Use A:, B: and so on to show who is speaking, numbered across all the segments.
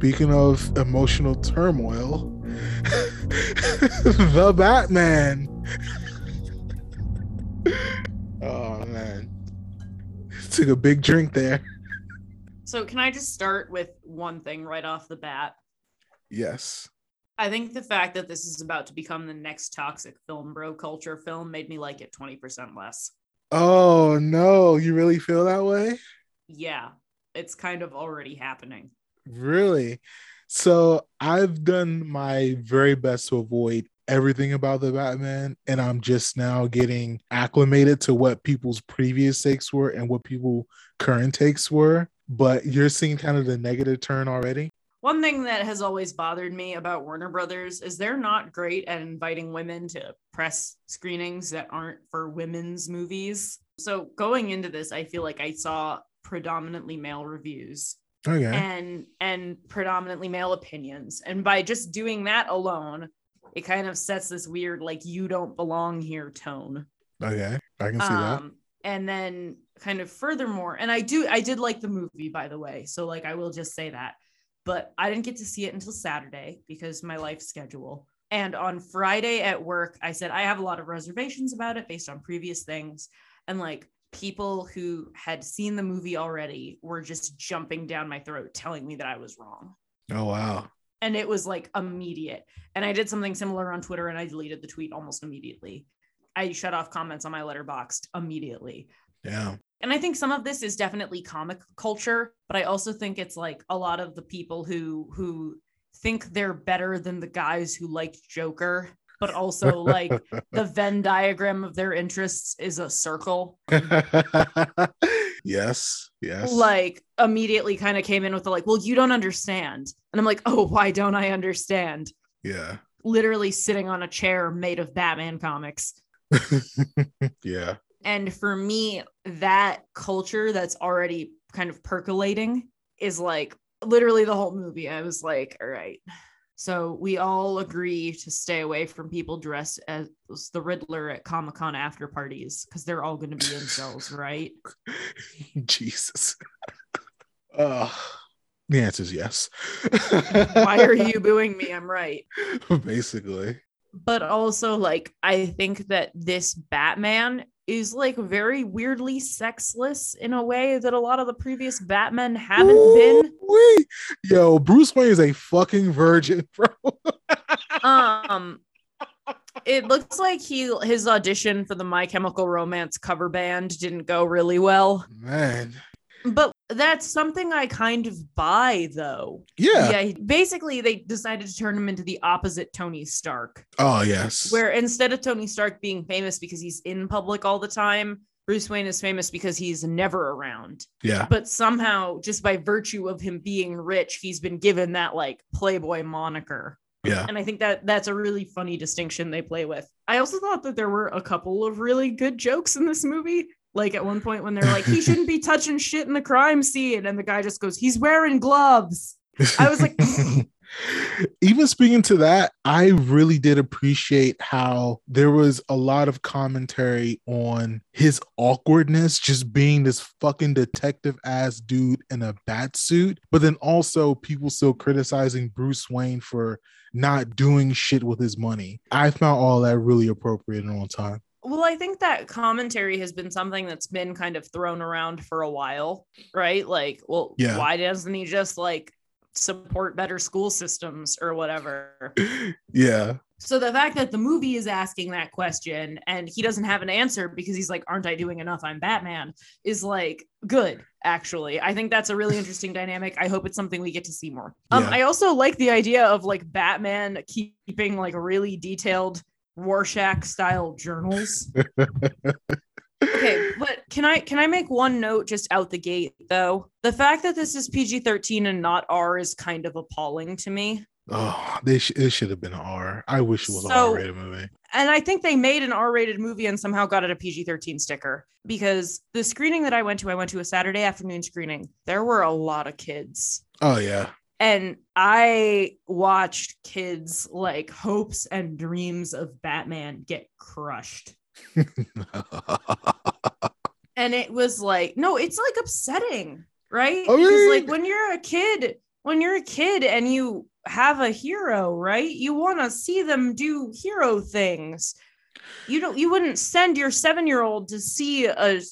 A: Speaking of emotional turmoil, the Batman. oh man. Took a big drink there.
B: So, can I just start with one thing right off the bat?
A: Yes.
B: I think the fact that this is about to become the next toxic film bro culture film made me like it 20% less.
A: Oh no, you really feel that way?
B: Yeah, it's kind of already happening.
A: Really? So I've done my very best to avoid everything about the Batman, and I'm just now getting acclimated to what people's previous takes were and what people current takes were. But you're seeing kind of the negative turn already.
B: One thing that has always bothered me about Warner Brothers is they're not great at inviting women to press screenings that aren't for women's movies. So going into this, I feel like I saw predominantly male reviews
A: Okay.
B: and and predominantly male opinions. And by just doing that alone, it kind of sets this weird like you don't belong here tone.
A: Okay. I can see that.
B: Um and then kind of furthermore, and I do I did like the movie by the way. So like I will just say that but I didn't get to see it until Saturday because my life schedule. And on Friday at work, I said I have a lot of reservations about it based on previous things. And like people who had seen the movie already were just jumping down my throat telling me that I was wrong.
A: Oh wow.
B: And it was like immediate. And I did something similar on Twitter and I deleted the tweet almost immediately. I shut off comments on my letterboxd immediately.
A: Yeah.
B: And I think some of this is definitely comic culture, but I also think it's like a lot of the people who who think they're better than the guys who liked Joker, but also like the Venn diagram of their interests is a circle.
A: yes. Yes.
B: Like immediately kind of came in with the like, well, you don't understand. And I'm like, oh, why don't I understand?
A: yeah.
B: Literally sitting on a chair made of Batman comics.
A: yeah.
B: And for me, that culture that's already kind of percolating is like literally the whole movie. I was like, all right. So we all agree to stay away from people dressed as the Riddler at Comic Con after parties because they're all going to be incels, right?
A: Jesus. Uh, the answer is yes.
B: Why are you booing me? I'm right.
A: Basically.
B: But also, like, I think that this Batman is like very weirdly sexless in a way that a lot of the previous Batmen haven't been.
A: Wait. Yo, Bruce Wayne is a fucking virgin, bro.
B: Um, it looks like he his audition for the My Chemical Romance cover band didn't go really well.
A: Man.
B: But that's something I kind of buy, though.
A: Yeah.
B: Yeah. Basically, they decided to turn him into the opposite Tony Stark,
A: Oh, yes.
B: where instead of Tony Stark being famous because he's in public all the time, Bruce Wayne is famous because he's never around.
A: yeah.
B: But somehow, just by virtue of him being rich, he's been given that like Playboy moniker.
A: Yeah.
B: And I think that that's a really funny distinction they play with. I also thought that there were a couple of really good jokes in this movie. Like at one point when they're like, he shouldn't be touching shit in the crime scene. And the guy just goes, he's wearing gloves. I was like,
A: even speaking to that, I really did appreciate how there was a lot of commentary on his awkwardness, just being this fucking detective ass dude in a bat suit, but then also people still criticizing Bruce Wayne for not doing shit with his money. I found all that really appropriate and on time.
B: Well, I think that commentary has been something that's been kind of thrown around for a while, right? Like, well,
A: Yeah.
B: why doesn't he just like support better school systems or whatever?
A: Yeah.
B: So the fact that the movie is asking that question and he doesn't have an answer because he's like, aren't I doing enough? I'm Batman is like good, actually. I think that's a really interesting dynamic. I hope it's something we get to see more. Um,
A: Yeah.
B: I also like the idea of like Batman keeping like really detailed Rorschach style journals. okay, but can I can I make one note just out the gate though? The fact that this is PG-13 and not R is kind of appalling to me.
A: Oh, they sh- it should have been an R. I wish it was an
B: So-
A: R-rated movie.
B: And I think they made an R-rated movie and somehow got it a PG-13 sticker because the screening that I went to, I went to a Saturday afternoon screening. There were a lot of kids.
A: Oh yeah.
B: And I watched kids like hopes and dreams of Batman get crushed. And it was like, no, it's like upsetting, right?
A: I
B: because
A: mean-
B: like when you're a kid, when you're a kid and you have a hero, right? You want to see them do hero things. You don't you wouldn't send your 7-year-old to see a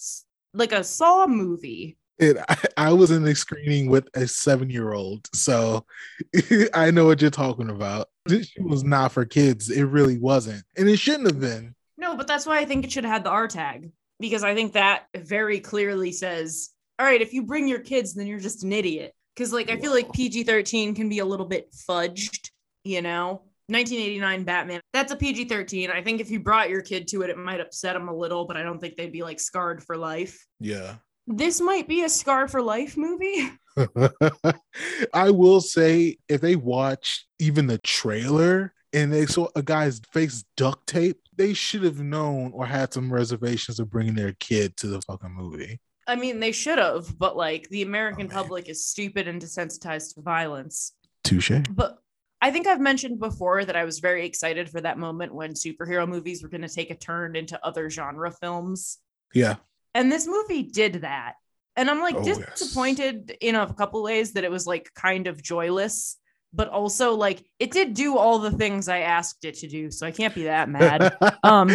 B: like a Saw movie.
A: It, I, I was in the screening with a seven year old, so I know what you're talking about. This was not for kids. It really wasn't, and it shouldn't have been.
B: No, but that's why I think it should have had the R tag because I think that very clearly says, all right, if you bring your kids, then you're just an idiot. Because like I feel like PG 13 can be a little bit fudged, you know. 1989 Batman. That's a PG 13. I think if you brought your kid to it, it might upset them a little, but I don't think they'd be like scarred for life.
A: Yeah.
B: This might be a scar for life movie.
A: I will say, if they watch even the trailer and they saw a guy's face duct tape, they should have known or had some reservations of bringing their kid to the fucking movie.
B: I mean, they should have, but like the American
A: Oh,
B: public is stupid and desensitized to violence.
A: Touche.
B: But I think I've mentioned before that I was very excited for that moment when superhero movies were going to take a turn into other genre films.
A: Yeah.
B: And this movie did that. And I'm like
A: Oh, yes.
B: disappointed in a couple ways that it was like kind of joyless, but also like it did do all the things I asked it to do. So I can't be that mad. um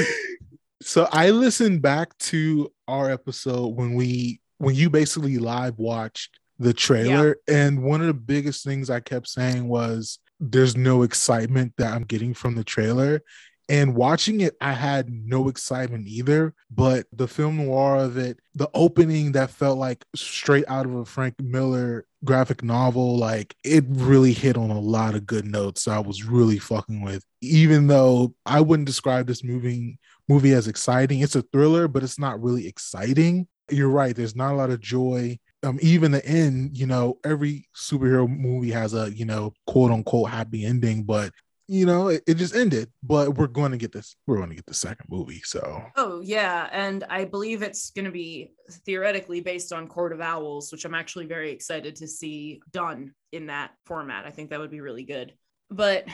A: so I listened back to our episode when we when you basically live watched the trailer and one of the biggest things I kept saying was there's no excitement that I'm getting from the trailer and watching it I had no excitement either but the film noir of it the opening that felt like straight out of a Frank Miller graphic novel like it really hit on a lot of good notes So I was really fucking with even though I wouldn't describe this movie movie as exciting. It's a thriller, but it's not really exciting. You're right. There's not a lot of joy. Um, even the end, you know, every superhero movie has a, you know, quote unquote happy ending, but you know, it, it just ended. But we're going to get this, we're going to get the second movie. So
B: Oh yeah, and I believe it's going to be theoretically based on Court of Owls, which I'm actually very excited to see done in that format. I think that would be really good. But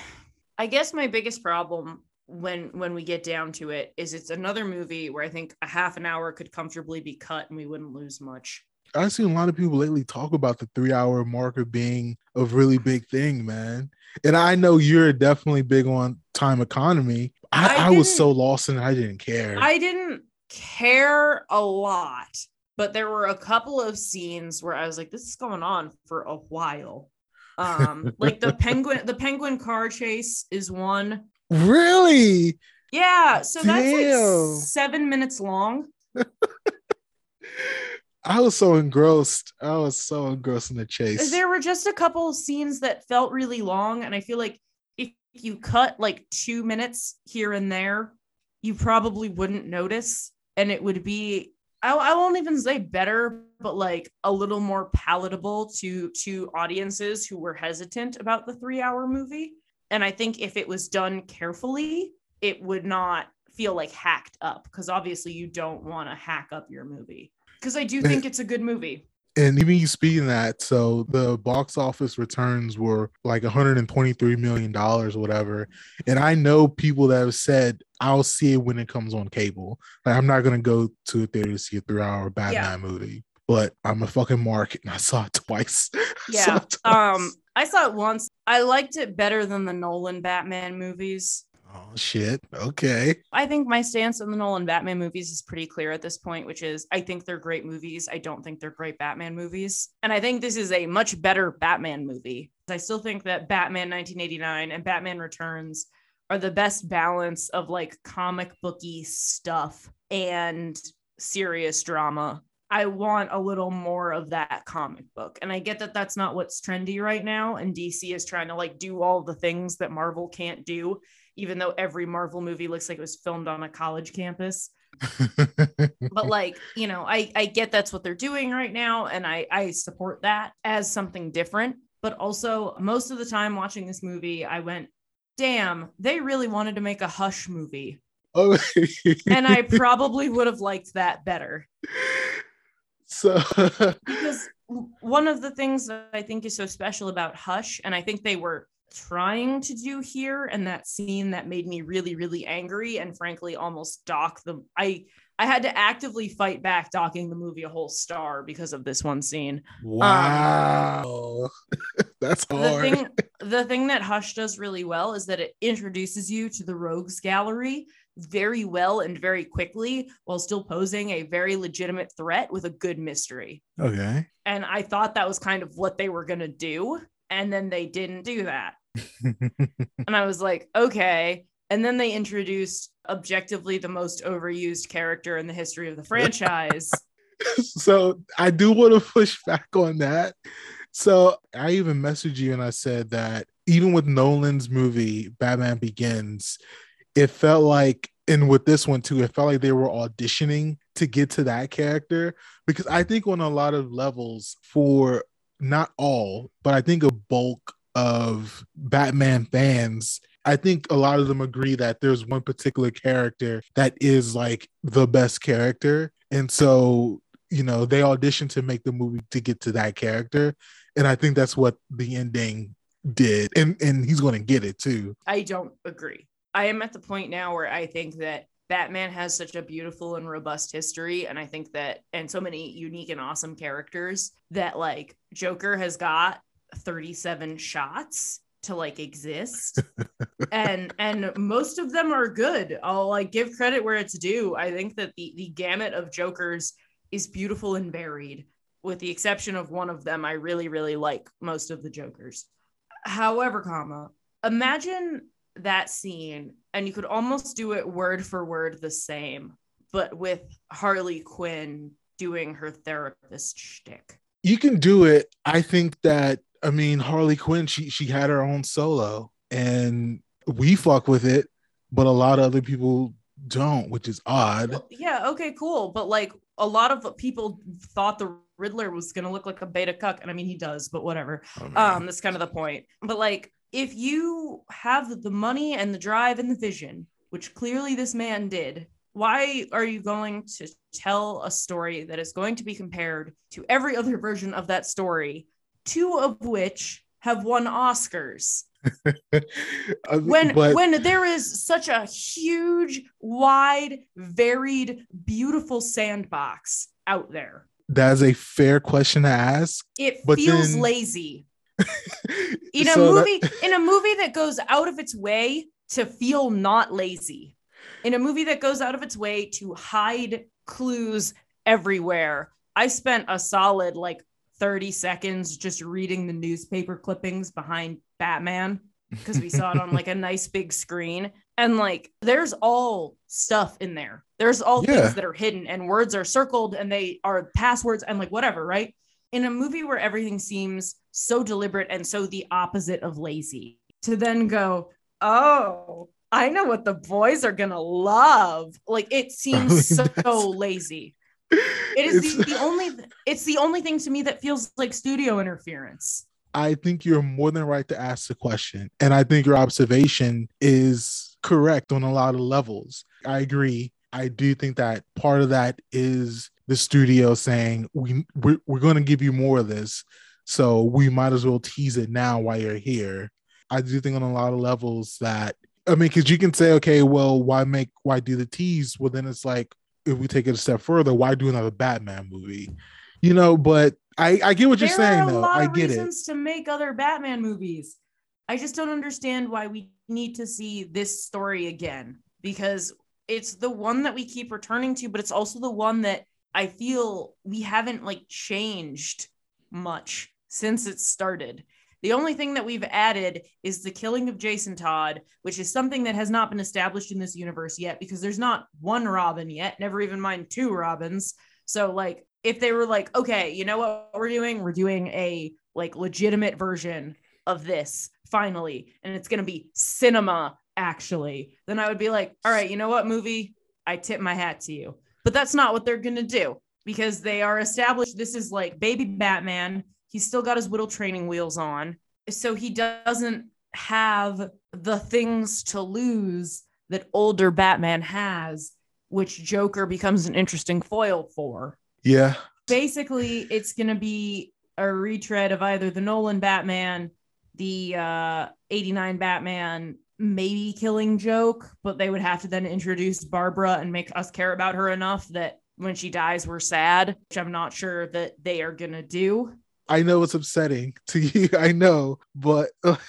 B: I guess my biggest problem when when we get down to it is it's another movie where I think a half an hour could comfortably be cut and we wouldn't lose much.
A: I've seen a lot of people lately talk about the three hour marker being a really big thing, man. And I know you're definitely big on time economy. I,
B: I
A: I, was so lost and I didn't care.
B: I didn't care a lot, but there were a couple of scenes where I was like, this is going on for a while. Um, like the penguin, the penguin car chase is one.
A: really?
B: Yeah, so that's
A: Damn.
B: like seven minutes long.
A: I was so engrossed. I was so engrossed in the chase.
B: There were just a couple scenes that felt really long, and I feel like if you cut like two minutes here and there, you probably wouldn't notice, and it would be I, I won't even say better, but like a little more palatable to to audiences who were hesitant about the three hour movie. And I think if it was done carefully, it would not feel like hacked up because obviously you don't want to hack up your movie. Because I do think it's a good movie.
A: and even you speaking that, so the box office returns were like 123 million dollars whatever. And I know people that have said I'll see it when it comes on cable. Like I'm not gonna go to a theater to see a three hour Batman movie. But I'm a fucking mark and I saw it twice. I
B: Yeah.
A: it twice.
B: Um, I saw it once. I liked it better than the Nolan Batman movies.
A: Oh shit. Okay.
B: I think my stance on the Nolan Batman movies is pretty clear at this point, which is I think they're great movies. I don't think they're great Batman movies. And I think this is a much better Batman movie. I still think that Batman 1989 and Batman Returns are the best balance of like comic booky stuff and serious drama. I want a little more of that comic book. And I get that that's not what's trendy right now. And DC is trying to like do all the things that Marvel can't do even though every Marvel movie looks like it was filmed on a college campus. But like, you know, I I get that's what they're doing right now and I I support that as something different, but also most of the time watching this movie I went, "Damn, they really wanted to make a Hush movie."
A: oh,
B: And I probably would have liked that better.
A: so
B: because one of the things that I think is so special about Hush, and I think they were trying to do here, and that scene that made me really, really angry, and frankly, almost dock the. I I had to actively fight back docking the movie a whole star because of this one scene.
A: Um, wow. That's
B: the thing the thing that Hush does really well is that it introduces you to the rogues gallery very well and very quickly while still posing a very legitimate threat with a good mystery.
A: okay.
B: And I thought that was kind of what they were going to do and then they didn't do that. And I was like, okay. And then they introduced objectively the most overused character in the history of the franchise.
A: so I do want to push back on that. So I even messaged you and I said that even with Nolan's movie Batman Begins, it felt like, and with this one too, it felt like they were auditioning to get to that character because I think on a lot of levels, for not all, but I think a bulk of Batman fans, I think a lot of them agree that there's one particular character that is like the best character. And so, you know, they auditioned to make the movie to get to that character. And I think that's what the ending did. And and he's gonna get it too.
B: I don't agree. I am at the point now where I think that Batman has such a beautiful and robust history. And I think that, and so many unique and awesome characters that like Joker has got 37 shots to like exist. And and most of them are good. I'll like give credit where it's due. I think that the the gamut of jokers is beautiful and varied with the exception of one of them. I really really like most of the jokers. However comma imagine that scene and you could almost do it word for word the same but with harley quinn doing her therapist shtick.
A: You can do it. I think that I mean Harley Quinn, she she had her own solo and we fuck with it, but a lot of other people don't, which is odd.
B: Yeah, okay, cool. But like a lot of people thought the Riddler was gonna look like a beta cuck, and I mean he does, but whatever.
A: Oh.
B: Um, that's kind of the point. But like, if you have the money and the drive and the vision, which clearly this man did, why are you going to tell a story that is going to be compared to every other version of that story, two of which have won Oscars?
A: Uh,
B: when
A: but
B: when there is such a huge wide varied beautiful sandbox out there
A: that's a fair question to ask.
B: it feels
A: then-
B: lazy in a
A: So that-
B: movie in a movie that goes out of its way to feel not lazy in a movie that goes out of its way to hide clues everywhere i spent a solid like 30 seconds just reading the newspaper clippings behind batman because we saw it on like a nice big screen. And like there's all stuff in there. There's all
A: Yeah.
B: things that are hidden and words are circled and they are passwords and like whatever right? In a movie where everything seems so deliberate and so the opposite of lazy to then go oh i know what the boys are gonna love. Like it seems so lazy it is the, the only it's the only thing to me that feels like studio interference
A: I think you're more than right to ask the question. And I think your observation is correct on a lot of levels. I agree. I do think that part of that is the studio saying we we're, we're going to give you more of this, so we might as well tease it now while you're here. I do think on a lot of levels that I mean, because you can say, okay, well, why make why do the tease? Well, then it's like if we take it a step further, why do another Batman movie? You know, but I I get what you're
B: there
A: saying
B: are a
A: though.
B: lot
A: I get it.
B: reasons to make other batman movies i just don't understand why we need to see this story again because it's the one that we keep returning to but it's also the one that i feel we haven't like changed much since it started the only thing that we've added is the killing of Jason Todd, which is something that has not been established in this universe yet because there's not one Robin yet, never even mind two Robins. So like if they were like, okay, you know what we're doing? We're doing a like legitimate version of this finally, and it's gonna be cinema actually, then I would be like, all right, you know what, movie? I tip my hat to you. But that's not what they're gonna do because they are established. This is like baby Batman. He's still got his whittle training wheels on. So he doesn't have the things to lose that older Batman has, which Joker becomes an interesting foil for
A: Yeah.
B: basically it's going to be a retread of either the Nolan Batman, the uh 89 Batman, maybe killing joke, but they would have to then introduce Barbara and make us care about her enough that when she dies we're sad, which I'm not sure that they are going to do.
A: I know it's upsetting to you. I know, but.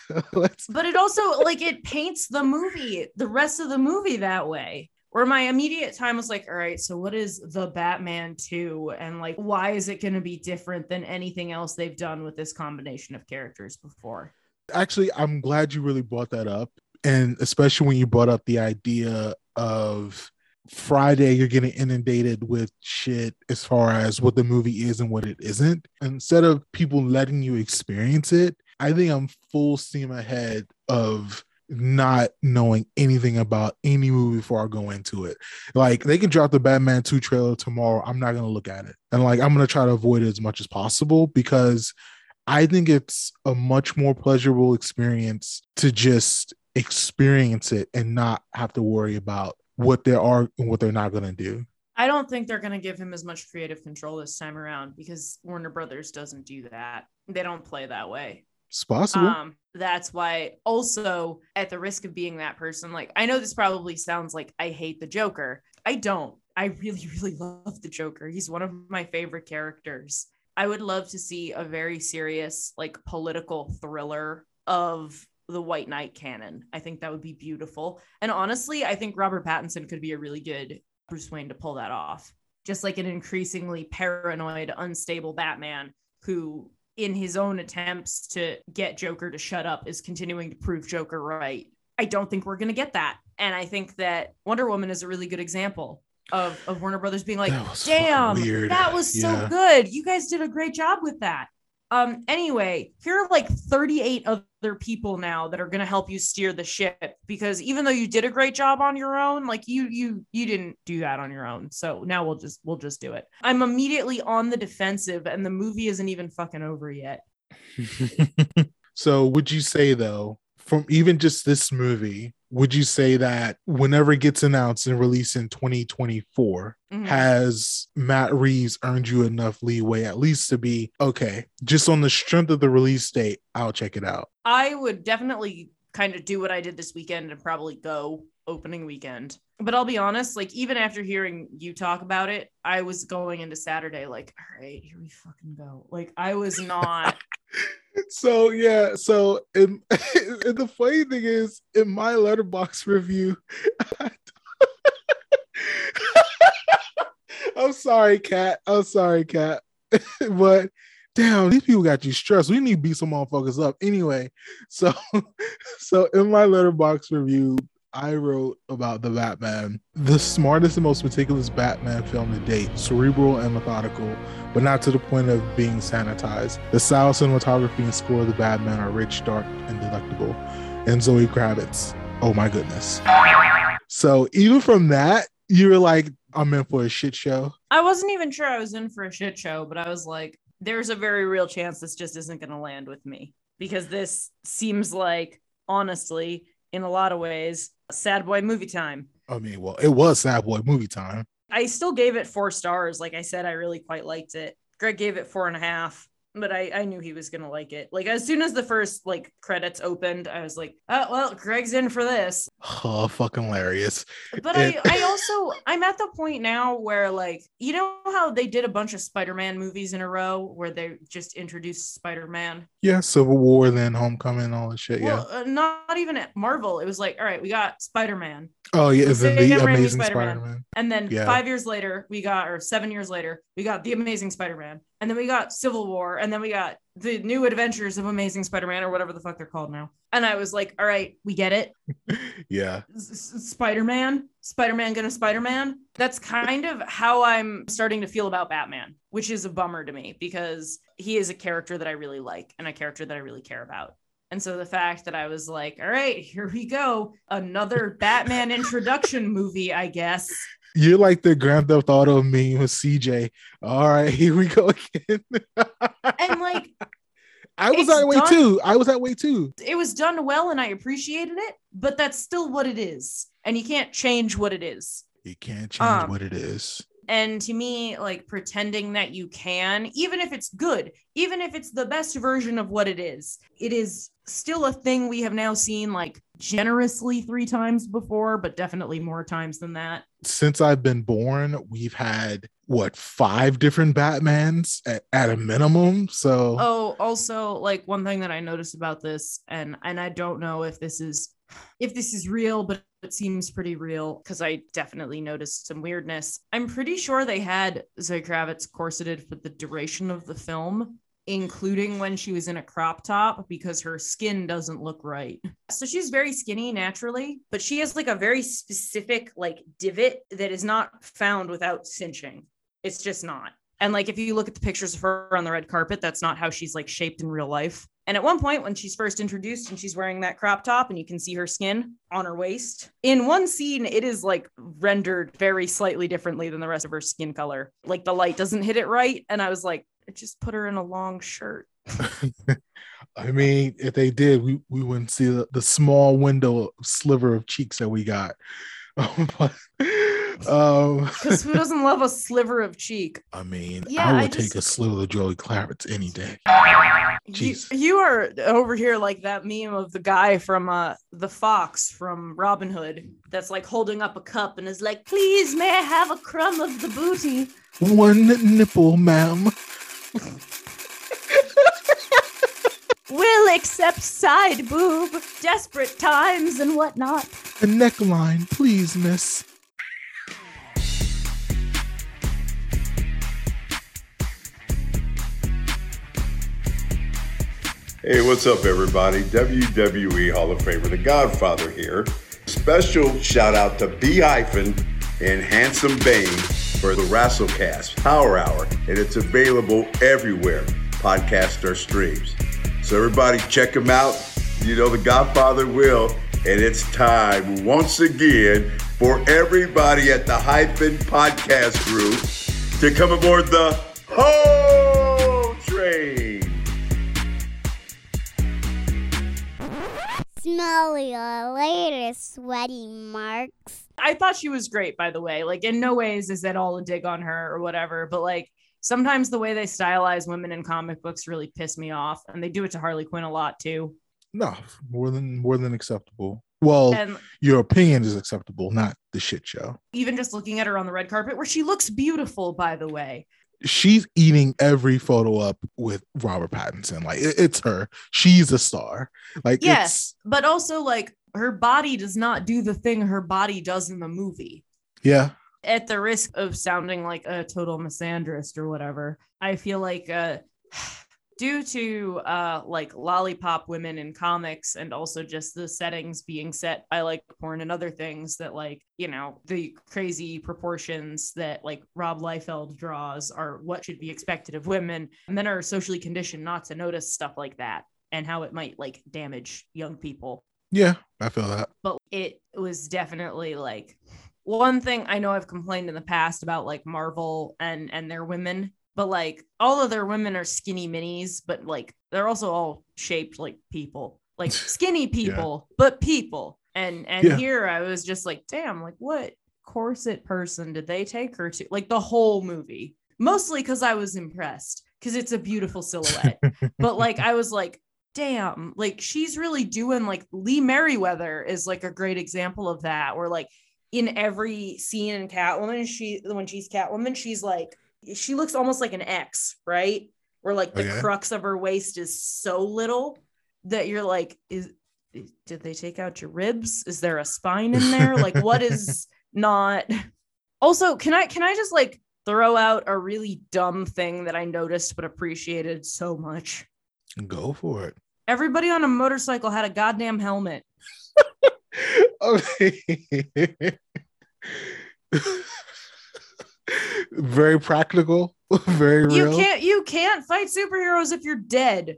B: But it also like it paints the movie, the rest of the movie that way. Where my immediate time was like, all right, so what is the Batman 2? And like, why is it going to be different than anything else they've done with this combination of characters before?
A: Actually, I'm glad you really brought that up. And especially when you brought up the idea of Friday, you're getting inundated with shit as far as what the movie is and what it isn't. Instead of people letting you experience it, I think I'm full steam ahead of not knowing anything about any movie before I go into it. Like they can drop the Batman 2 trailer tomorrow. I'm not gonna look at it. And like I'm gonna try to avoid it as much as possible because I think it's a much more pleasurable experience to just experience it and not have to worry about what they are and what they're not gonna do.
B: I don't think they're going to give him as much creative control this time around because Warner Brothers doesn't do that. They don't play that way.
A: It's possible.
B: Um, that's why also at the risk of being that person, like I know this probably sounds like I hate the Joker. I don't. I really, really love the Joker. He's one of my favorite characters. I would love to see a very serious, like political thriller of the White Knight canon. I think that would be beautiful. And honestly, I think Robert Pattinson could be a really good Bruce Wayne to pull that off. Just like an increasingly paranoid, unstable Batman who, in his own attempts to get Joker to shut up, is continuing to prove Joker right. I don't think we're going to get that. And I think that Wonder Woman is a really good example of, of Warner Brothers being like,
A: That
B: damn, that was so
A: Yeah.
B: good. You guys did a great job with that. Um, anyway, here are like 38 other people now that are gonna help you steer the ship because even though you did a great job on your own, like you you you didn't do that on your own. So now we'll just we'll just do it. I'm immediately on the defensive and the movie isn't even fucking over yet.
A: so would you say though, from even just this movie, would you say that whenever it gets announced and released in 2024,
B: Mhm.
A: has Matt Reeves earned you enough leeway at least to be okay, just on the strength of the release date, I'll check it out.
B: I would definitely kind of do what I did this weekend and probably go opening weekend. But I'll be honest, like even after hearing you talk about it, I was going into Saturday like, all right, here we fucking go. Like I was not
A: So yeah, so in, and the funny thing is, in my Letterboxd review, I'm sorry, Kat. I'm sorry, Kat. but damn, these people got you stressed. We need to beat some motherfuckers up anyway. So, so in my Letterboxd review, I wrote about the Batman, the smartest and most meticulous Batman film to date, cerebral and methodical, but not to the point of being sanitized. The style, cinematography, and score of the Batman are rich, dark, and delectable. And Zoe Kravitz, oh my goodness. So even from that, you were like, I'm in for a shit show.
B: I wasn't even sure I was in for a shit show, but I was like, there's a very real chance this just isn't going to land with me because this seems like, honestly, in a lot of ways, sad boy movie time.
A: I mean, well, it was Sad Boy movie time.
B: I still gave it four stars. Like I said, I really quite liked it. Greg gave it four and a half, but I, I knew he was gonna like it. Like as soon as the first like credits opened, I was like, oh well, Greg's in for this.
A: Oh, fucking hilarious.
B: But I, I also I'm at the point now where like you know how they did a bunch of Spider-Man movies in a row where they just introduced Spider-Man.
A: Yeah, Civil War, then Homecoming, all that shit. Yeah.
B: Uh, not even at Marvel. It was like, all right, we got Spider-Man.
A: Oh, yeah. Then the Amazing
B: Spider-Man.
A: Spider Man.
B: And then
A: Yeah.
B: five years later, we got, or seven years later, we got The Amazing Spider Man. And then we got Civil War. And then we got The New Adventures of Amazing Spider Man, or whatever the fuck they're called now. And I was like, all right, we get it.
A: Yeah.
B: Spider Man, Spider Man gonna Spider Man. That's kind of how I'm starting to feel about Batman, which is a bummer to me because he is a character that I really like and a character that I really care about. And so the fact that I was like, all right, here we go, another Batman introduction movie, I guess.
A: You're like the Grand Theft Auto meme with CJ. All right, here we go again.
B: And like,
A: I was that way
B: done-
A: too. I was that way too.
B: it was done well and I appreciated it, but that's still what it is. And you can't change what it is.
A: You can't change
B: Um,
A: what it is.
B: And to me like pretending that you can even if it's good even if it's the best version of what it is it is still a thing we have now seen like generously three times before but definitely more times than that
A: Since I've been born, we've had what five different Batmans at, at a minimum. So
B: oh also like one thing that i noticed about this and and i don't know if this is if this is real but it seems pretty real because i definitely noticed some weirdness. I'm pretty sure they had zoe kravitz corseted for the duration of the film including when she was in a crop top because her skin doesn't look right. So she's very skinny naturally but she has like a very specific like divot that is not found without cinching. It's just not. And like if you look at the pictures of her on the red carpet that's not how she's like shaped in real life and at one point when she's first introduced and she's wearing that crop top and you can see her skin on her waist in one scene it is like rendered very slightly differently than the rest of her skin color like the light doesn't hit it right and i was like just put her in a long shirt
A: I mean, if they did, we, we wouldn't see the, the small window sliver of cheeks that we got. um,
B: because who doesn't love a sliver of cheek
A: I mean,
B: Yeah,
A: I
B: I
A: would
B: just-
A: take a sliver of Joey Clarence any day.
B: You, you are over here like that meme of the guy from uh the fox from Robin Hood that's like holding up a cup and is like, please may I have a crumb of the booty?
A: One nipple, ma'am.
B: Will accept side boob, desperate times and whatnot.
A: A neckline, please, miss.
C: Hey, what's up, everybody? WWE Hall of Famer, The Godfather here. Special shout out to B Hyphen and Handsome Bane for the Wrestlecast Power Hour, and it's available everywhere podcasts are streams. So, everybody, check them out. You know, The Godfather will, and it's time once again for everybody at the Hyphen Podcast Group to come aboard the Ho
D: Smell your later, sweaty marks.
B: I thought she was great, by the way. Like, in no ways is that all a dig on her or whatever, but like sometimes the way they stylize women in comic books really piss me off. And they do it to Harley Quinn a lot too.
A: No, more than more than acceptable. Well,
B: And
A: your opinion is acceptable, not the shit show.
B: even just looking at her on the red carpet, where she looks beautiful, by the way.
A: She's eating every photo up with Robert Pattinson. Like it- it's her. She's a star. Like yes,
B: But also, like, her body does not do the thing her body does in the movie.
A: yeah.
B: At the risk of sounding like a total misandrist or whatever, I feel like uh due to uh like lollipop women in comics and also just the settings being set by like porn and other things that like you know the crazy proportions that like rob liefeld draws are what should be expected of women and then are socially conditioned not to notice stuff like that and how it might like damage young people
A: Yeah, I feel that.
B: but it was definitely like one thing I know I've complained in the past about like Marvel and and their women, but like all of their women are skinny minis, but like they're also all shaped like people, like skinny people, but people. And and
A: Yeah.
B: here I was just like, damn, like what corset person did they take her to? Like the whole movie, mostly because I was impressed because it's a beautiful silhouette but like I was like, damn, like she's really doing like Lee Meriwether is like a great example of that, where like in every scene in Catwoman, she when she's Catwoman, she's like she looks almost like an X, right? Where like the oh,
A: Okay.
B: crux of her waist is so little that you're like, is did they take out your ribs? Is there a spine in there? Like what is not also can I can I just like throw out a really dumb thing that I noticed but appreciated so much?
A: Go for it.
B: Everybody on a motorcycle had a goddamn helmet.
A: okay. Very practical, very real.
B: You can't you can't fight superheroes if you're dead.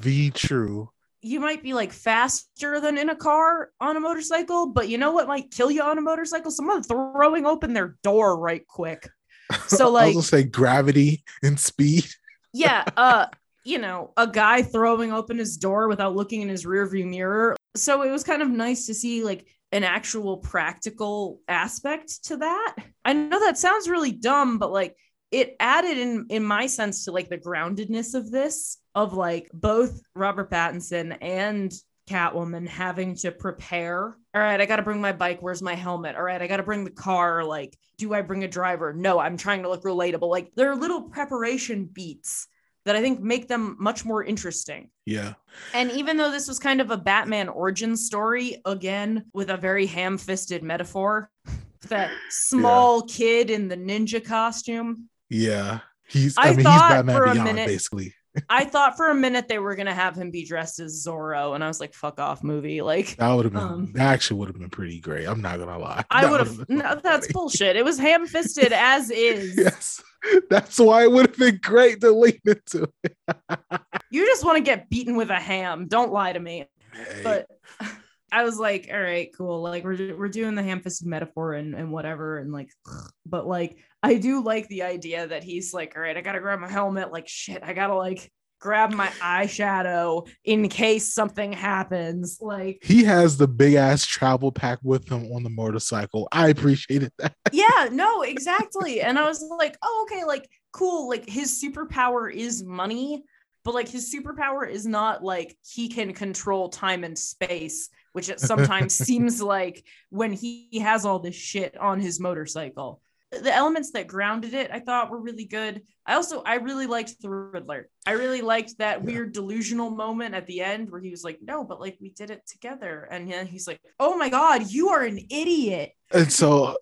A: Be true.
B: You might be like faster than in a car on a motorcycle, but you know what might kill you on a motorcycle? Someone throwing open their door right quick. So,
A: I was
B: like-
A: say gravity and speed.
B: Yeah, uh, you know, a guy throwing open his door without looking in his rearview mirror. So it was kind of nice to see like an actual practical aspect to that. I know that sounds really dumb, but like it added in in my sense to like the groundedness of this of like both Robert Pattinson and Catwoman having to prepare. All right, I got to bring my bike. Where's my helmet? All right, I got to bring the car. Like, do I bring a driver? No, I'm trying to look relatable. Like, there are little preparation beats that I think make them much more interesting.
A: Yeah.
B: And even though this was kind of a Batman origin story, again, with a very ham fisted metaphor, that small yeah. kid in the ninja costume.
A: Yeah. He's, I, I mean, he's Batman Beyond, minute, basically.
B: I thought for a minute they were gonna have him be dressed as Zorro, and I was like, "Fuck off, movie!" Like
A: that would have been um, that actually would have been pretty great. I'm not gonna lie.
B: I would have. No, that's bullshit. It was ham fisted as is.
A: Yes, that's why it would have been great to lean into it.
B: you just want to get beaten with a ham. Don't lie to me. Hey. But I was like, all right, cool. Like we're we're doing the ham-fisted metaphor and, and whatever. And like, but like I do like the idea that he's like, all right, I gotta grab my helmet. Like shit, I gotta like grab my eyeshadow in case something happens. Like
A: he has the big ass travel pack with him on the motorcycle. I appreciated that.
B: yeah, no, exactly. And I was like, oh, okay, like cool. Like his superpower is money, but like his superpower is not like he can control time and space which it sometimes seems like when he has all this shit on his motorcycle. The elements that grounded it, I thought were really good. I also, I really liked the Riddler. I really liked that yeah. weird delusional moment at the end where he was like, "No, but like we did it together," and then he's like, "Oh my god, you are an idiot!"
A: And so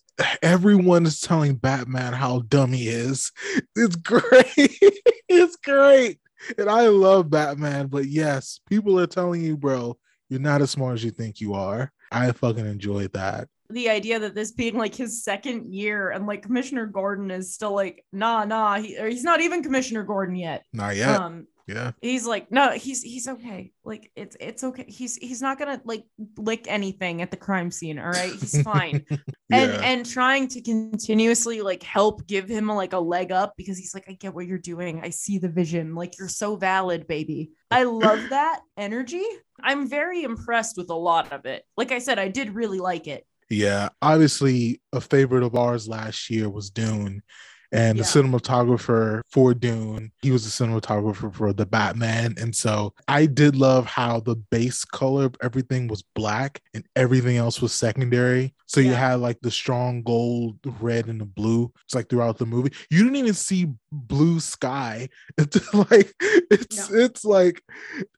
A: everyone is telling Batman how dumb he is. It's great. it's great. And I love Batman, but yes, people are telling you, bro, you're not as smart as you think you are. I fucking enjoyed that.
B: The idea that this being like his second year and like Commissioner Gordon is still like, nah, nah, he, he's not even Commissioner Gordon yet.
A: Not yet. Um, yeah.
B: He's like, no, he's he's okay. Like it's it's okay. He's he's not gonna like lick anything at the crime scene. All right. He's fine. yeah. And and trying to continuously like help give him a, like a leg up because he's like, I get what you're doing. I see the vision. Like you're so valid, baby. I love that energy. I'm very impressed with a lot of it. Like I said, I did really like it.
A: Yeah, obviously a favorite of ours last year was Dune and yeah. the cinematographer for Dune, he was the cinematographer for the Batman. And so I did love how the base color of everything was black and everything else was secondary. So yeah. you had like the strong gold, red, and the blue. It's like throughout the movie. You didn't even see blue sky. It's like it's no. it's like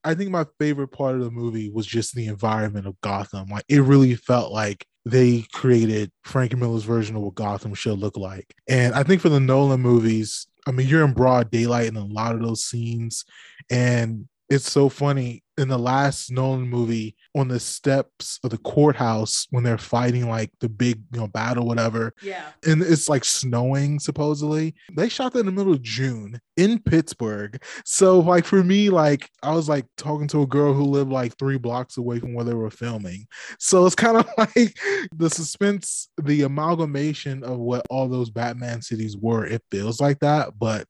A: I think my favorite part of the movie was just the environment of Gotham. Like it really felt like they created Frank Miller's version of what Gotham should look like. And I think for the Nolan movies, I mean, you're in broad daylight in a lot of those scenes. And it's so funny in the last Nolan movie on the steps of the courthouse when they're fighting like the big you know battle whatever.
B: Yeah.
A: And it's like snowing supposedly. They shot that in the middle of June in Pittsburgh. So like for me like I was like talking to a girl who lived like three blocks away from where they were filming. So it's kind of like the suspense the amalgamation of what all those Batman cities were it feels like that. But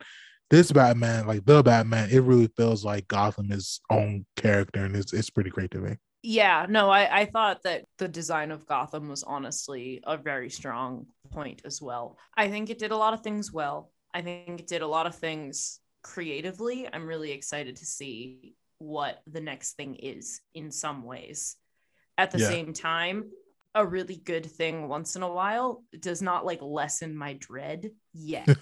A: this Batman, like the Batman, it really feels like Gotham is own character, and it's it's pretty great to me.
B: Yeah, no, I I thought that the design of Gotham was honestly a very strong point as well. I think it did a lot of things well. I think it did a lot of things creatively. I'm really excited to see what the next thing is in some ways. At the yeah. same time, a really good thing once in a while does not like lessen my dread yet.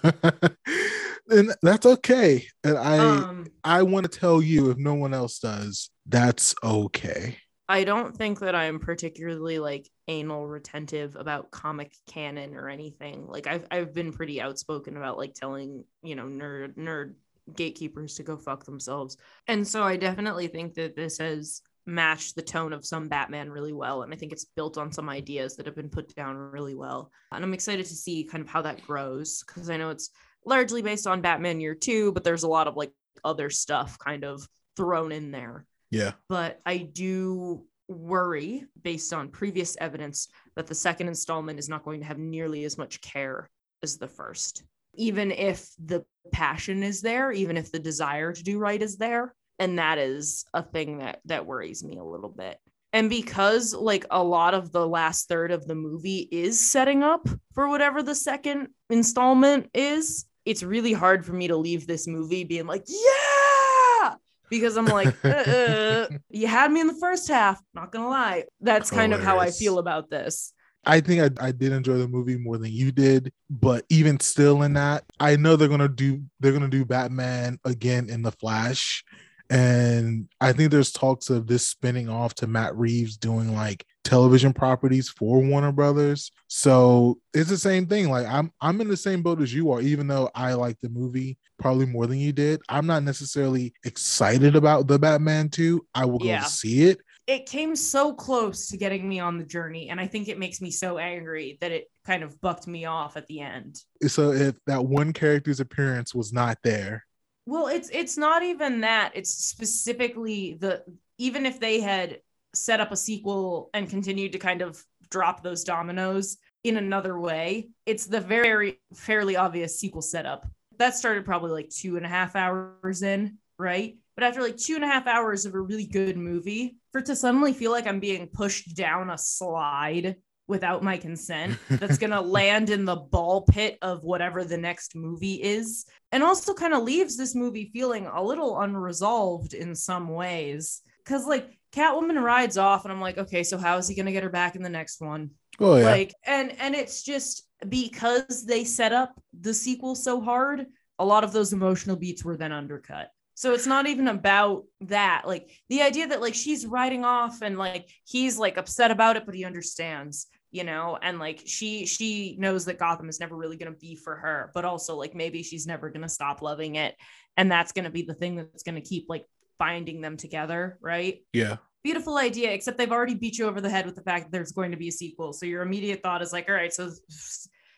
A: and that's okay. And I um, I want to tell you if no one else does, that's okay.
B: I don't think that I'm particularly like anal retentive about comic canon or anything. Like I've I've been pretty outspoken about like telling, you know, nerd nerd gatekeepers to go fuck themselves. And so I definitely think that this has matched the tone of some Batman really well. And I think it's built on some ideas that have been put down really well. And I'm excited to see kind of how that grows because I know it's largely based on Batman Year Two, but there's a lot of like other stuff kind of thrown in there.
A: Yeah.
B: But I do worry, based on previous evidence, that the second installment is not going to have nearly as much care as the first. Even if the passion is there, even if the desire to do right is there. And that is a thing that that worries me a little bit. And because like a lot of the last third of the movie is setting up for whatever the second installment is, it's really hard for me to leave this movie being like, yeah, because I'm like, uh, uh, you had me in the first half. Not gonna lie, that's kind of how I feel about this.
A: I think I, I did enjoy the movie more than you did, but even still in that, I know they're gonna do they're gonna do Batman again in the Flash. And I think there's talks of this spinning off to Matt Reeves doing like television properties for Warner Brothers. So it's the same thing. Like I'm I'm in the same boat as you are, even though I like the movie probably more than you did. I'm not necessarily excited about the Batman 2. I will go
B: Yeah.
A: see it.
B: It came so close to getting me on the journey, and I think it makes me so angry that it kind of bucked me off at the end.
A: So if that one character's appearance was not there,
B: Well, it's it's not even that. It's specifically the even if they had set up a sequel and continued to kind of drop those dominoes in another way, it's the very fairly obvious sequel setup. That started probably like two and a half hours in, right? But after like two and a half hours of a really good movie, for it to suddenly feel like I'm being pushed down a slide without my consent that's going to land in the ball pit of whatever the next movie is and also kind of leaves this movie feeling a little unresolved in some ways because like catwoman rides off and i'm like okay so how is he going to get her back in the next one?
A: Oh yeah,
B: like and and it's just because they set up the sequel so hard a lot of those emotional beats were then undercut. So it's not even about that. Like the idea that like she's riding off and like he's like upset about it but he understands you know? And like she she knows that gotham is never really going to be for her but also like maybe she's never going to stop loving it. And that's going to be the thing that's going to keep like binding them together right?
A: Yeah.
B: beautiful idea except they've already beat you over the head with the fact that there's going to be a sequel. So your immediate thought is like all right so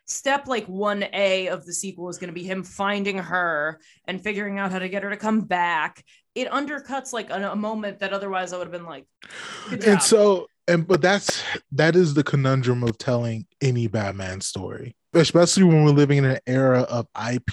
B: step like 1a of the sequel is going to be him finding her and figuring out how to get her to come back. It undercuts like a, a moment that otherwise i would have been like
A: and so and but that's that is the conundrum of telling any batman story especially when we're living in an era of ip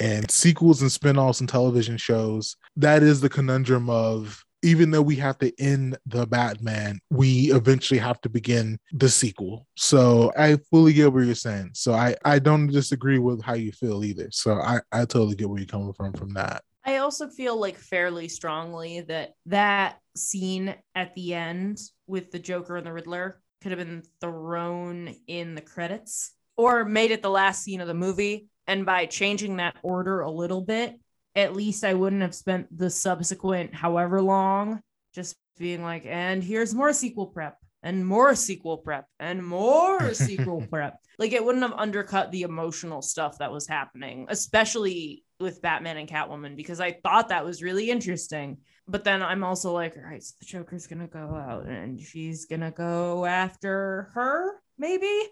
A: and sequels and spin-offs and television shows that is the conundrum of even though we have to end the batman we eventually have to begin the sequel. So i fully get what you're saying. So i i don't disagree with how you feel either. So i i totally get where you're coming from from that.
B: I also feel like fairly strongly that that scene at the end with the Joker and the Riddler could have been thrown in the credits or made it the last scene of the movie. And by changing that order a little bit, at least I wouldn't have spent the subsequent however long just being like, and here's more sequel prep and more sequel prep and more sequel prep. Like it wouldn't have undercut the emotional stuff that was happening, especially with Batman and Catwoman, because I thought that was really interesting. But then I'm also like, all right, so the Joker's gonna go out and she's gonna go after her, maybe.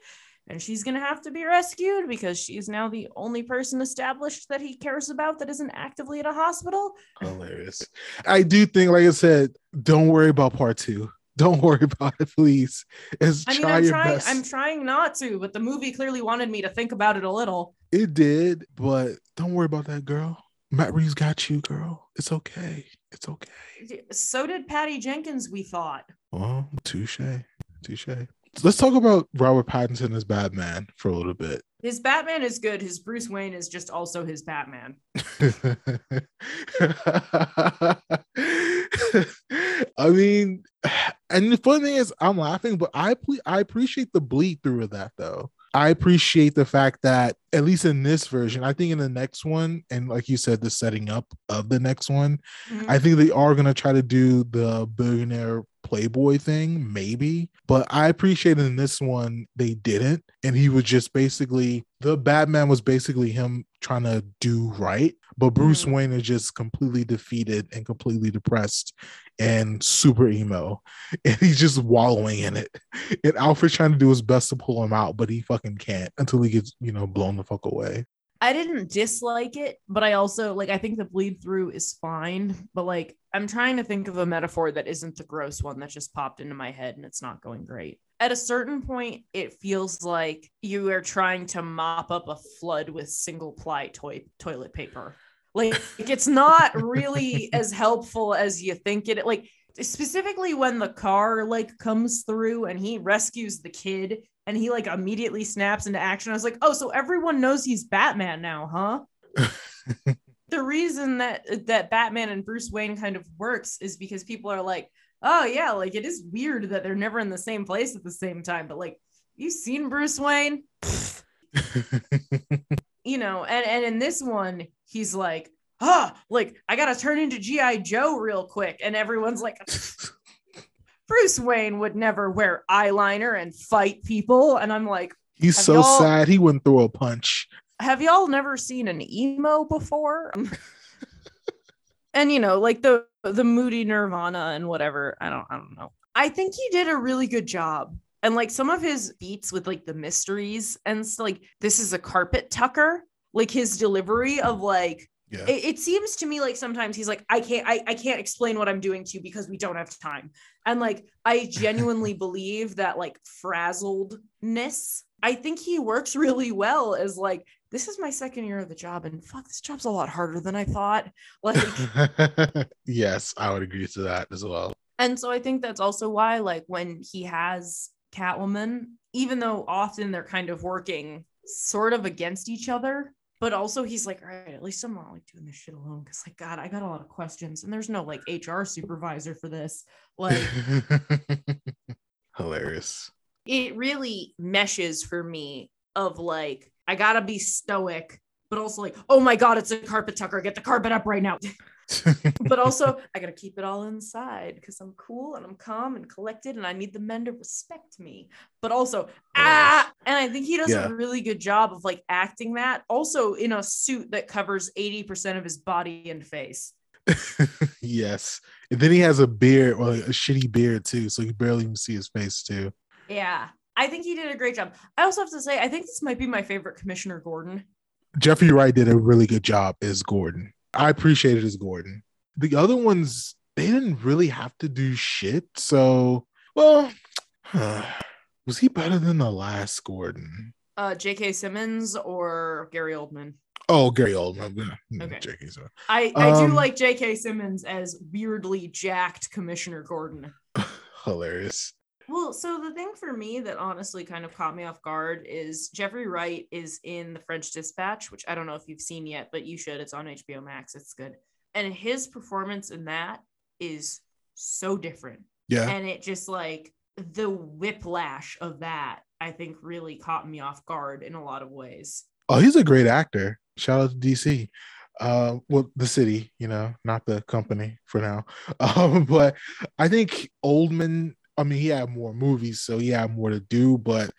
B: And she's gonna have to be rescued because she's now the only person established that he cares about that isn't actively at a hospital.
A: Hilarious. I do think, like I said, don't worry about part two. Don't worry about it, please. Just
B: I mean,
A: try
B: I'm trying,
A: best.
B: I'm trying not to, but the movie clearly wanted me to think about it a little.
A: It did, but don't worry about that, girl. Matt Reeves got you, girl. It's okay. It's okay.
B: So did Patty Jenkins, we thought.
A: Well, touche, touche. Let's talk about Robert Pattinson as Batman for a little bit.
B: His Batman is good. His Bruce Wayne is just also his Batman.
A: I mean, and the funny thing is, I'm laughing, but I ple- I appreciate the bleed through of that though. I appreciate the fact that at least in this version, I think in the next one, and like you said, the setting up of the next one, mm-hmm. I think they are gonna try to do the billionaire playboy thing, maybe. But I appreciate in this one they didn't, and he was just basically the Batman was basically him trying to do right, but Bruce
B: Mhm.
A: Wayne is just completely defeated and completely depressed and super emo, and he's just wallowing in it. And Alfred's trying to do his best to pull him out, but he fucking can't until he gets you know blown the fuck away.
B: I didn't dislike it, but I also like I think the bleed through is fine. But like I'm trying to think of a metaphor that isn't the gross one that just popped into my head and it's not going great. At a certain point, it feels like you are trying to mop up a flood with single ply toy- toilet paper. Like it's not really as helpful as you think it. Like specifically when the car like comes through and he rescues the kid and he like immediately snaps into action. I was like, oh, so everyone knows he's Batman now, huh? the reason that that Batman and Bruce Wayne kind of works is because people are like, oh yeah, like it is weird that they're never in the same place at the same time. But like, you've seen Bruce Wayne? you know, and and in this one, he's like, ah, like I gotta turn into GI Joe real quick, and everyone's like. Bruce Wayne would never wear eyeliner and fight people. And I'm like,
A: He's so sad he wouldn't throw a punch.
B: Have y'all never seen an emo before? and you know, like the the moody Nirvana and whatever. I don't I don't know. I think he did a really good job. And like some of his beats with like the mysteries and like this is a carpet tucker, like his delivery of like
A: Yeah.
B: it, it seems to me like sometimes he's like i can't I, I can't explain what i'm doing to you because we don't have time and like i genuinely believe that like frazzledness i think he works really well as like this is my second year of the job and fuck this job's a lot harder than i thought like
A: yes, I would agree to that as well.
B: and so i think that's also why like when he has catwoman even though often they're kind of working sort of against each other but also he's like all right at least i'm not like doing this shit alone because like god i got a lot of questions and there's no like hr supervisor for this like
A: Hilarious.
B: it really meshes for me of like I gotta be stoic, but also like, oh my god, it's a carpet tucker, get the carpet up right now. but also I gotta keep it all inside because I'm cool and I'm calm and collected and I need the men to respect me. But also, ah, and I think he does
A: Yeah.
B: a really good job of like acting that also in a suit that covers 80% of his body and face.
A: yes. And then he has a beard, or a shitty beard too, so you barely even see his face too.
B: Yeah. I think he did a great job. I also have to say, I think this might be my favorite Commissioner Gordon.
A: Jeffrey Wright did a really good job as Gordon. I appreciated it as Gordon. The other ones, they didn't really have to do shit. So, well, was he better than the last Gordon?
B: Uh, J.K. Simmons or Gary Oldman?
A: Oh, Gary Oldman. Yeah,
B: Okay.
A: J.K. Simmons.
B: I, I do
A: Um,
B: like J.K. Simmons as weirdly jacked Commissioner Gordon.
A: Hilarious.
B: Well, so the thing for me that honestly kind of caught me off guard is Jeffrey Wright is in The French Dispatch, which I don't know if you've seen yet, but you should. It's on HBO Max. It's good. And his performance in that is so different.
A: Yeah.
B: And it just like the whiplash of that, I think really caught me off guard in a lot of ways.
A: Oh, he's a great actor. Shout out to DC. Uh, well, the city, you know, not the company for now. Um, but I think Oldman. I mean, he had more movies, so he had more to do. But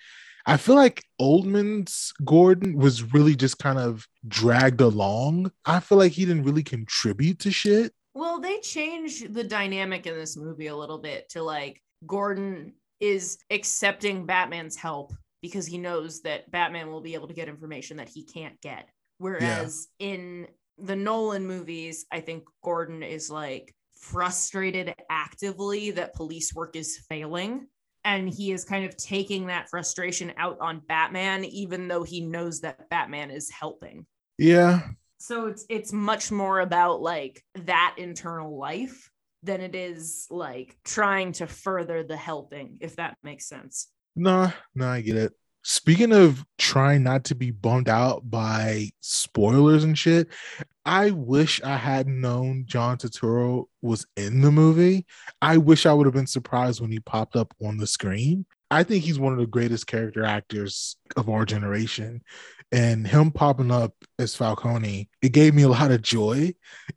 A: I feel like Oldman's Gordon was really just kind of dragged along. I feel like he didn't really contribute to shit.
B: Well, they changed the dynamic in this movie a little bit to like Gordon is accepting Batman's help because he knows that Batman will be able to get information that he can't get. Whereas in the Nolan movies, I think Gordon is like frustrated actively that police work is failing. And he is kind of taking that frustration out on Batman, even though he knows that Batman is helping
A: Yeah,
B: so it's it's much more about like that internal life than it is like trying to further the helping if that makes sense
A: Nah, no, I get it. Speaking of trying not to be bummed out by spoilers and shit, I wish I had known John Turturro was in the movie. I wish I would have been surprised when he popped up on the screen. I think he's one of the greatest character actors of our generation. And him popping up as Falcone, it gave me a lot of joy.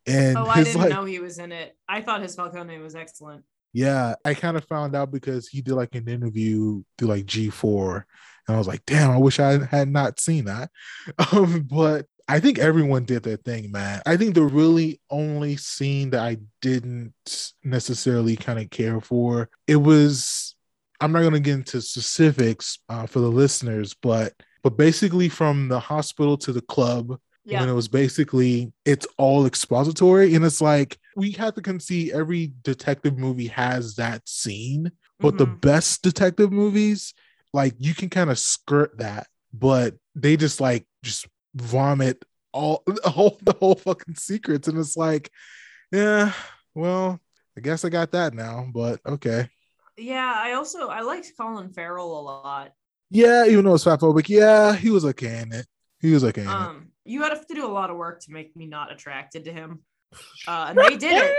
A: And
B: oh i didn't
A: like
B: know he was in it i thought his falcone was excellent
A: yeah, I kind of found out because he did like an interview through like G4, and I was like, damn, I wish I had not seen that. Um, but I think everyone did their thing, man. I think the really only scene that I didn't necessarily kind of care for, it was I'm not gonna get into specifics uh, for the listeners, but but basically from the hospital to the club
B: yeah
A: when it was basically it's all expository and it's like we have to concede every detective movie has that scene but the
B: Mhm.
A: best detective movies like you can kind of skirt that but they just like just vomit all the whole the whole fucking secrets and it's like yeah well I guess I got that now, but okay.
B: Yeah, I also I liked Colin Farrell a lot.
A: Yeah, even though it's fatphobic, yeah, he was okay in it. He was okay in it.
B: Um, you had to do a lot of work to make me not attracted to him, uh, and they did it.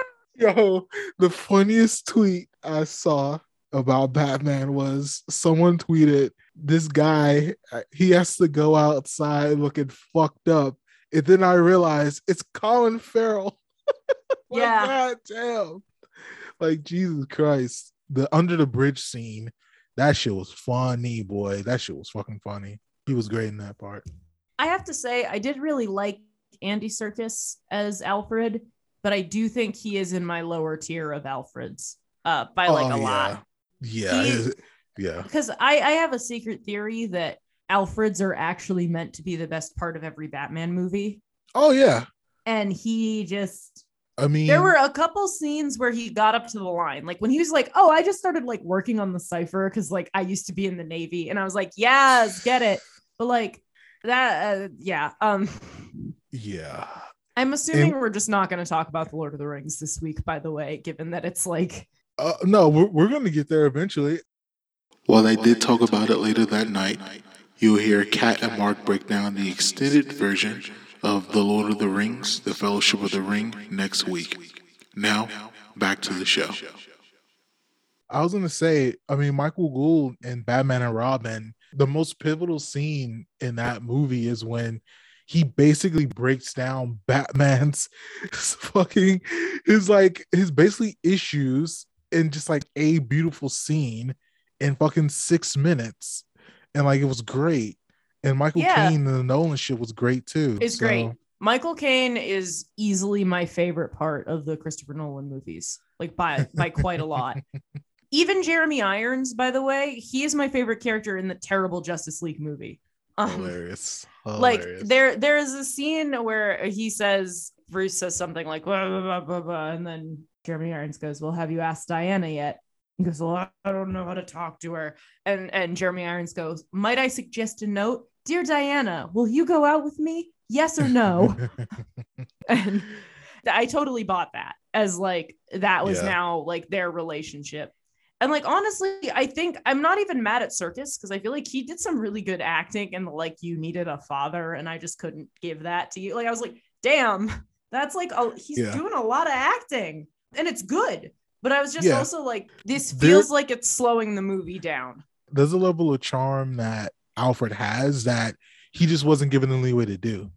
A: Yo, the funniest tweet I saw about Batman was someone tweeted this guy uh, he has to go outside looking fucked up, and then I realized it's Colin Farrell. Like,
B: Yeah.
A: God damn. Like Jesus Christ, the under the bridge scene, that shit was funny, boy. That shit was fucking funny. He was great in that part.
B: I have to say, I did really like Andy Serkis as Alfred, but I do think he is in my lower tier of Alfreds uh, by like
A: Oh,
B: a lot.
A: Yeah,
B: He-
A: yeah.
B: Because I, I have a secret theory that Alfreds are actually meant to be the best part of every Batman movie.
A: Oh yeah.
B: And he just
A: I mean,
B: there were a couple scenes where he got up to the line like when he was like oh i just started like working on the cipher because like i used to be in the navy and i was like yes get it but like that uh, yeah um
A: yeah.
B: i'm assuming we're just not going to talk about the lord of the rings this week by the way given that it's like
A: Uh, no, we're, we're gonna get there eventually.
E: While they did talk about it later that night, you'll hear Kat and Mark break down the extended version of The Lord of the Rings, The Fellowship of the Ring, next week. Now, back to the show.
A: I was gonna say, I mean, Michael Gough in Batman and Robin, the most pivotal scene in that movie is when he basically breaks down Batman's fucking his like his basically issues in just like a beautiful scene in fucking six minutes. And like it was great. And Michael
B: Yeah.
A: Caine and the Nolan shit was great too.
B: it's
A: So,
B: great michael caine is easily my favorite part of the christopher nolan movies like by by quite a lot even jeremy irons by the way he is my favorite character in the terrible justice league movie um,
A: Hilarious.
B: like there there is a scene where he says bruce says something like blah, blah, blah, blah, blah, and then jeremy irons goes well have you asked diana yet? He goes well i don't know how to talk to her. And and jeremy irons goes might i suggest a note? Dear diana will you go out with me? Yes or no? And i totally bought that as like that was
A: Yeah.
B: now like their relationship. And like honestly, I think I'm not even mad at Serkis because I feel like he did some really good acting and like you needed a father and I just couldn't give that to you. Like I was like, damn, that's like a, he's
A: Yeah.
B: doing a lot of acting and it's good. But I was just
A: Yeah.
B: also like, this
A: There-
B: feels like it's slowing the movie down.
A: There's a level of charm that Alfred has that he just wasn't given the leeway to do.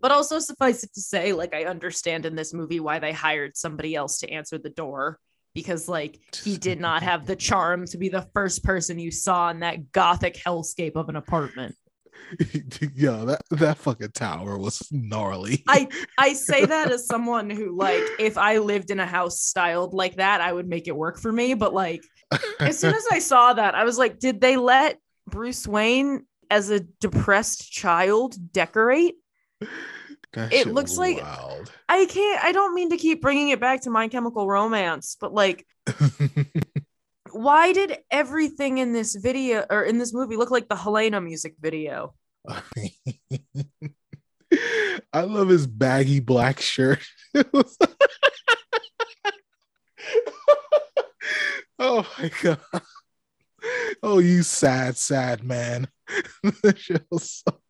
B: But also suffice it to say, like I understand in this movie why they hired somebody else to answer the door because like he did not have the charm to be the first person you saw in that gothic hellscape of an apartment.
A: Yo, that that fucking tower was gnarly.
B: I I say that as someone who like if I lived in a house styled like that, I would make it work for me. But like as soon as I saw that, I was like, did they let Bruce Wayne as a depressed child decorate?
A: That
B: it looks like-
A: wild.
B: I can't I don't mean to keep bringing it back to My Chemical Romance, but like why did everything in this video or in this movie look like the Helena music video?
A: I love his baggy black shirt. Oh my god. Oh, you sad, sad man. That shit was so-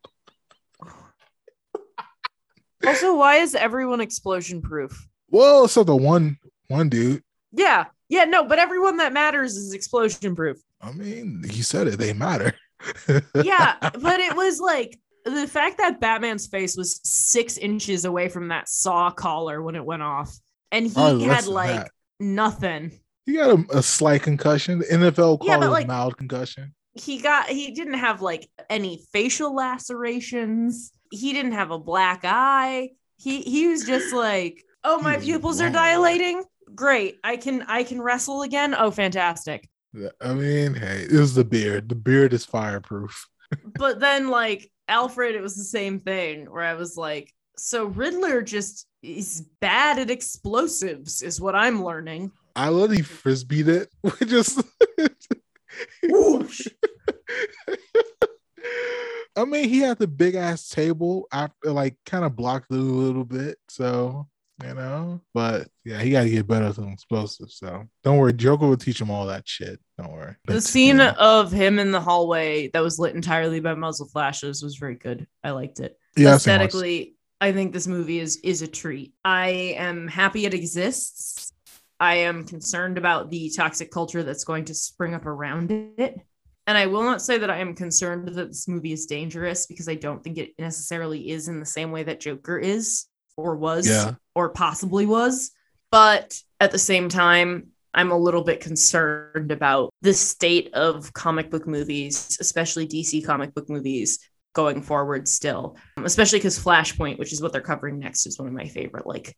B: Also, why is everyone explosion proof?
A: well, so the one one dude.
B: Yeah. Yeah, no, but everyone that matters is explosion proof.
A: I mean, you said it, they matter.
B: Yeah, but it was like the fact that Batman's face was six inches away from that saw collar when it went off, and he
A: less
B: had like
A: that.
B: nothing.
A: He got a, a slight concussion. The NFL called
B: but,
A: it
B: like-
A: a mild concussion.
B: He got he didn't have like any facial lacerations. He didn't have a black eye. He he was just like, oh, my pupils are dilating. Great, I can I can wrestle again. Oh, fantastic.
A: I mean, hey, it was the beard. The beard is fireproof.
B: but then like Alfred, it was the same thing where I was like, so Riddler just is bad at explosives, is what I'm learning.
A: I love he frisbeed it. We just
B: Whoosh.
A: I mean, he had the big ass table after like kind of blocked it a little bit. So you know. But yeah, he got to get better with them explosives. So don't worry, Joker will teach him all that shit. Don't worry.
B: The scene of him in the hallway that was lit entirely by muzzle flashes was very good. I liked it.
A: Yeah, I've seen lots.
B: Aesthetically, I think this movie is is a treat. I am happy it exists. I am concerned about the toxic culture that's going to spring up around it. And I will not say that I am concerned that this movie is dangerous because I don't think it necessarily is in the same way that Joker is or was
A: Yeah.
B: or possibly was. But at the same time, I'm a little bit concerned about the state of comic book movies, especially DC comic book movies going forward still, Um, especially because Flashpoint, which is what they're covering next, is one of my favorite like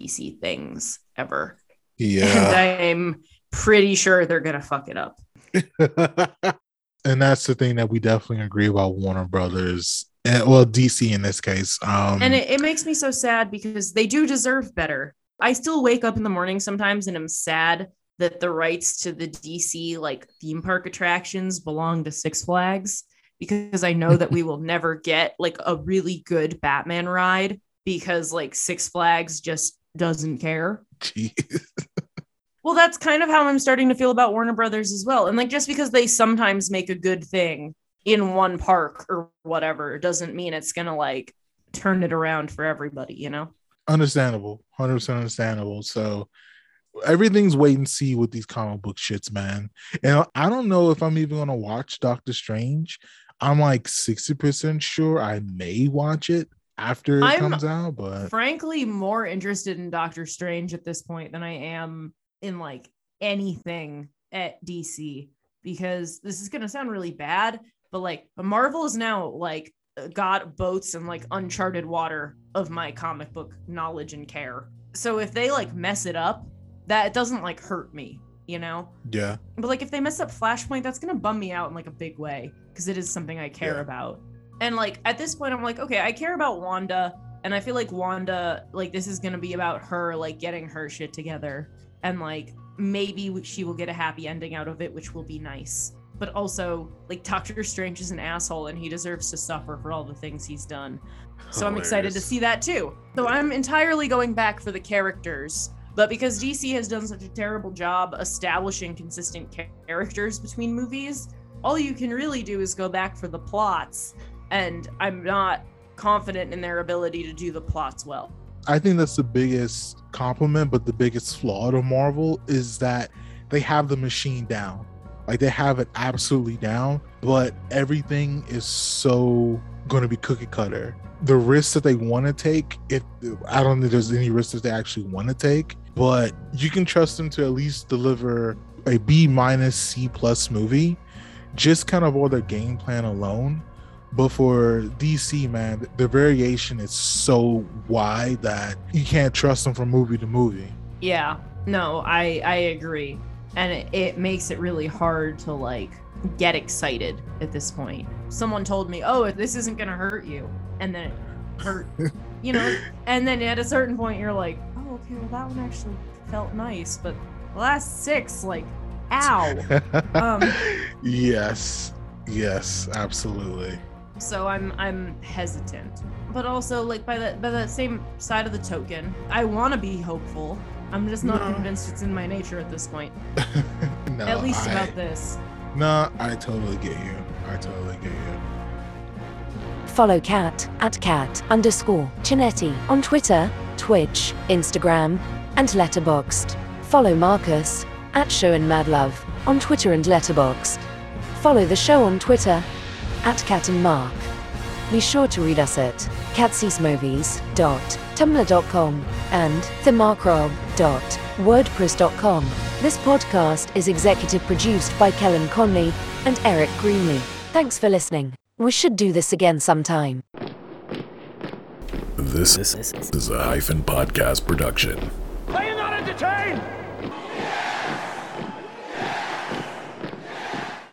B: DC things ever.
A: Yeah. And.
B: I'm pretty sure they're going to fuck it up.
A: and that's the thing that we definitely agree about Warner Brothers. And, well, DC in this case. Um,
B: and it, it makes me so sad because they do deserve better. I still wake up in the morning sometimes and I'm sad that the rights to the DC like theme park attractions belong to Six Flags because I know that we will never get like a really good Batman ride because like Six Flags just doesn't care.
A: Jeez.
B: Well, that's kind of how I'm starting to feel about Warner Brothers as well. And like just because they sometimes make a good thing in one park or whatever doesn't mean it's going to like turn it around for everybody, you know?
A: understandable. 100% understandable. So everything's wait and see with these comic book shits man. And i don't know if i'm even gonna watch doctor strange. I'm like 60% sure i may watch it after it
B: I'm-
A: comes out but
B: frankly more interested in Doctor Strange at this point than I am in like anything at DC because this is going to sound really bad, but like Marvel is now like got boats and like uncharted water of my comic book knowledge and care. So if they like mess it up, that doesn't like hurt me, you know?
A: yeah
B: But like if they mess up Flashpoint, that's gonna bum me out in like a big way because it is something I care
A: Yeah.
B: about. And like at this point, I'm like, okay, I care about Wanda, and I feel like Wanda, like this is gonna be about her like getting her shit together, and like maybe she will get a happy ending out of it, which will be nice. But also, like Doctor Strange is an asshole, and he deserves to suffer for all the things he's done. So I'm excited to see that too. So I'm entirely going back for the characters. But because DC has done such a terrible job establishing consistent characters between movies, all you can really do is go back for the plots. And I'm not confident in their ability to do the plots well.
A: I think that's the biggest compliment, but the biggest flaw to Marvel is that they have the machine down. Like they have it absolutely down, but everything is so going to be cookie cutter. The risks that they want to take, if I don't think there's any risks that they actually want to take, but you can trust them to at least deliver a B minus C plus movie, just kind of all their game plan alone. But for DC, man, the variation is so wide that you can't trust them from movie to movie.
B: Yeah, no, I I agree, and it, it makes it really hard to like get excited at this point. Someone told me, "Oh, this isn't gonna hurt you," and then it hurt, you know. And then at a certain point, you're like, "Oh, okay, well that one actually felt nice," but the last six, like, ow. Um,
A: yes, yes, absolutely.
B: so I'm I'm hesitant, but also like by the by the same side of the token, I want to be hopeful. I'm just not
A: No.
B: convinced it's in my nature at this point.
A: no,
B: at least
A: I,
B: about this.
A: No, I totally get you. I totally get you.
F: Follow Cat at cat underscore Chinetti on Twitter, Twitch, Instagram, and Letterboxd. Follow Marcus at Show and Mad Love on Twitter and Letterboxd. Follow the show on Twitter at Cat and Mark. Be sure to read us at catsysmovies.tumblr.com and themarkrob.wordpress.com. This podcast is executive produced by Kellen Conley and Eric Greenley. Thanks for listening. We should do this again sometime.
G: This is a hyphen podcast production.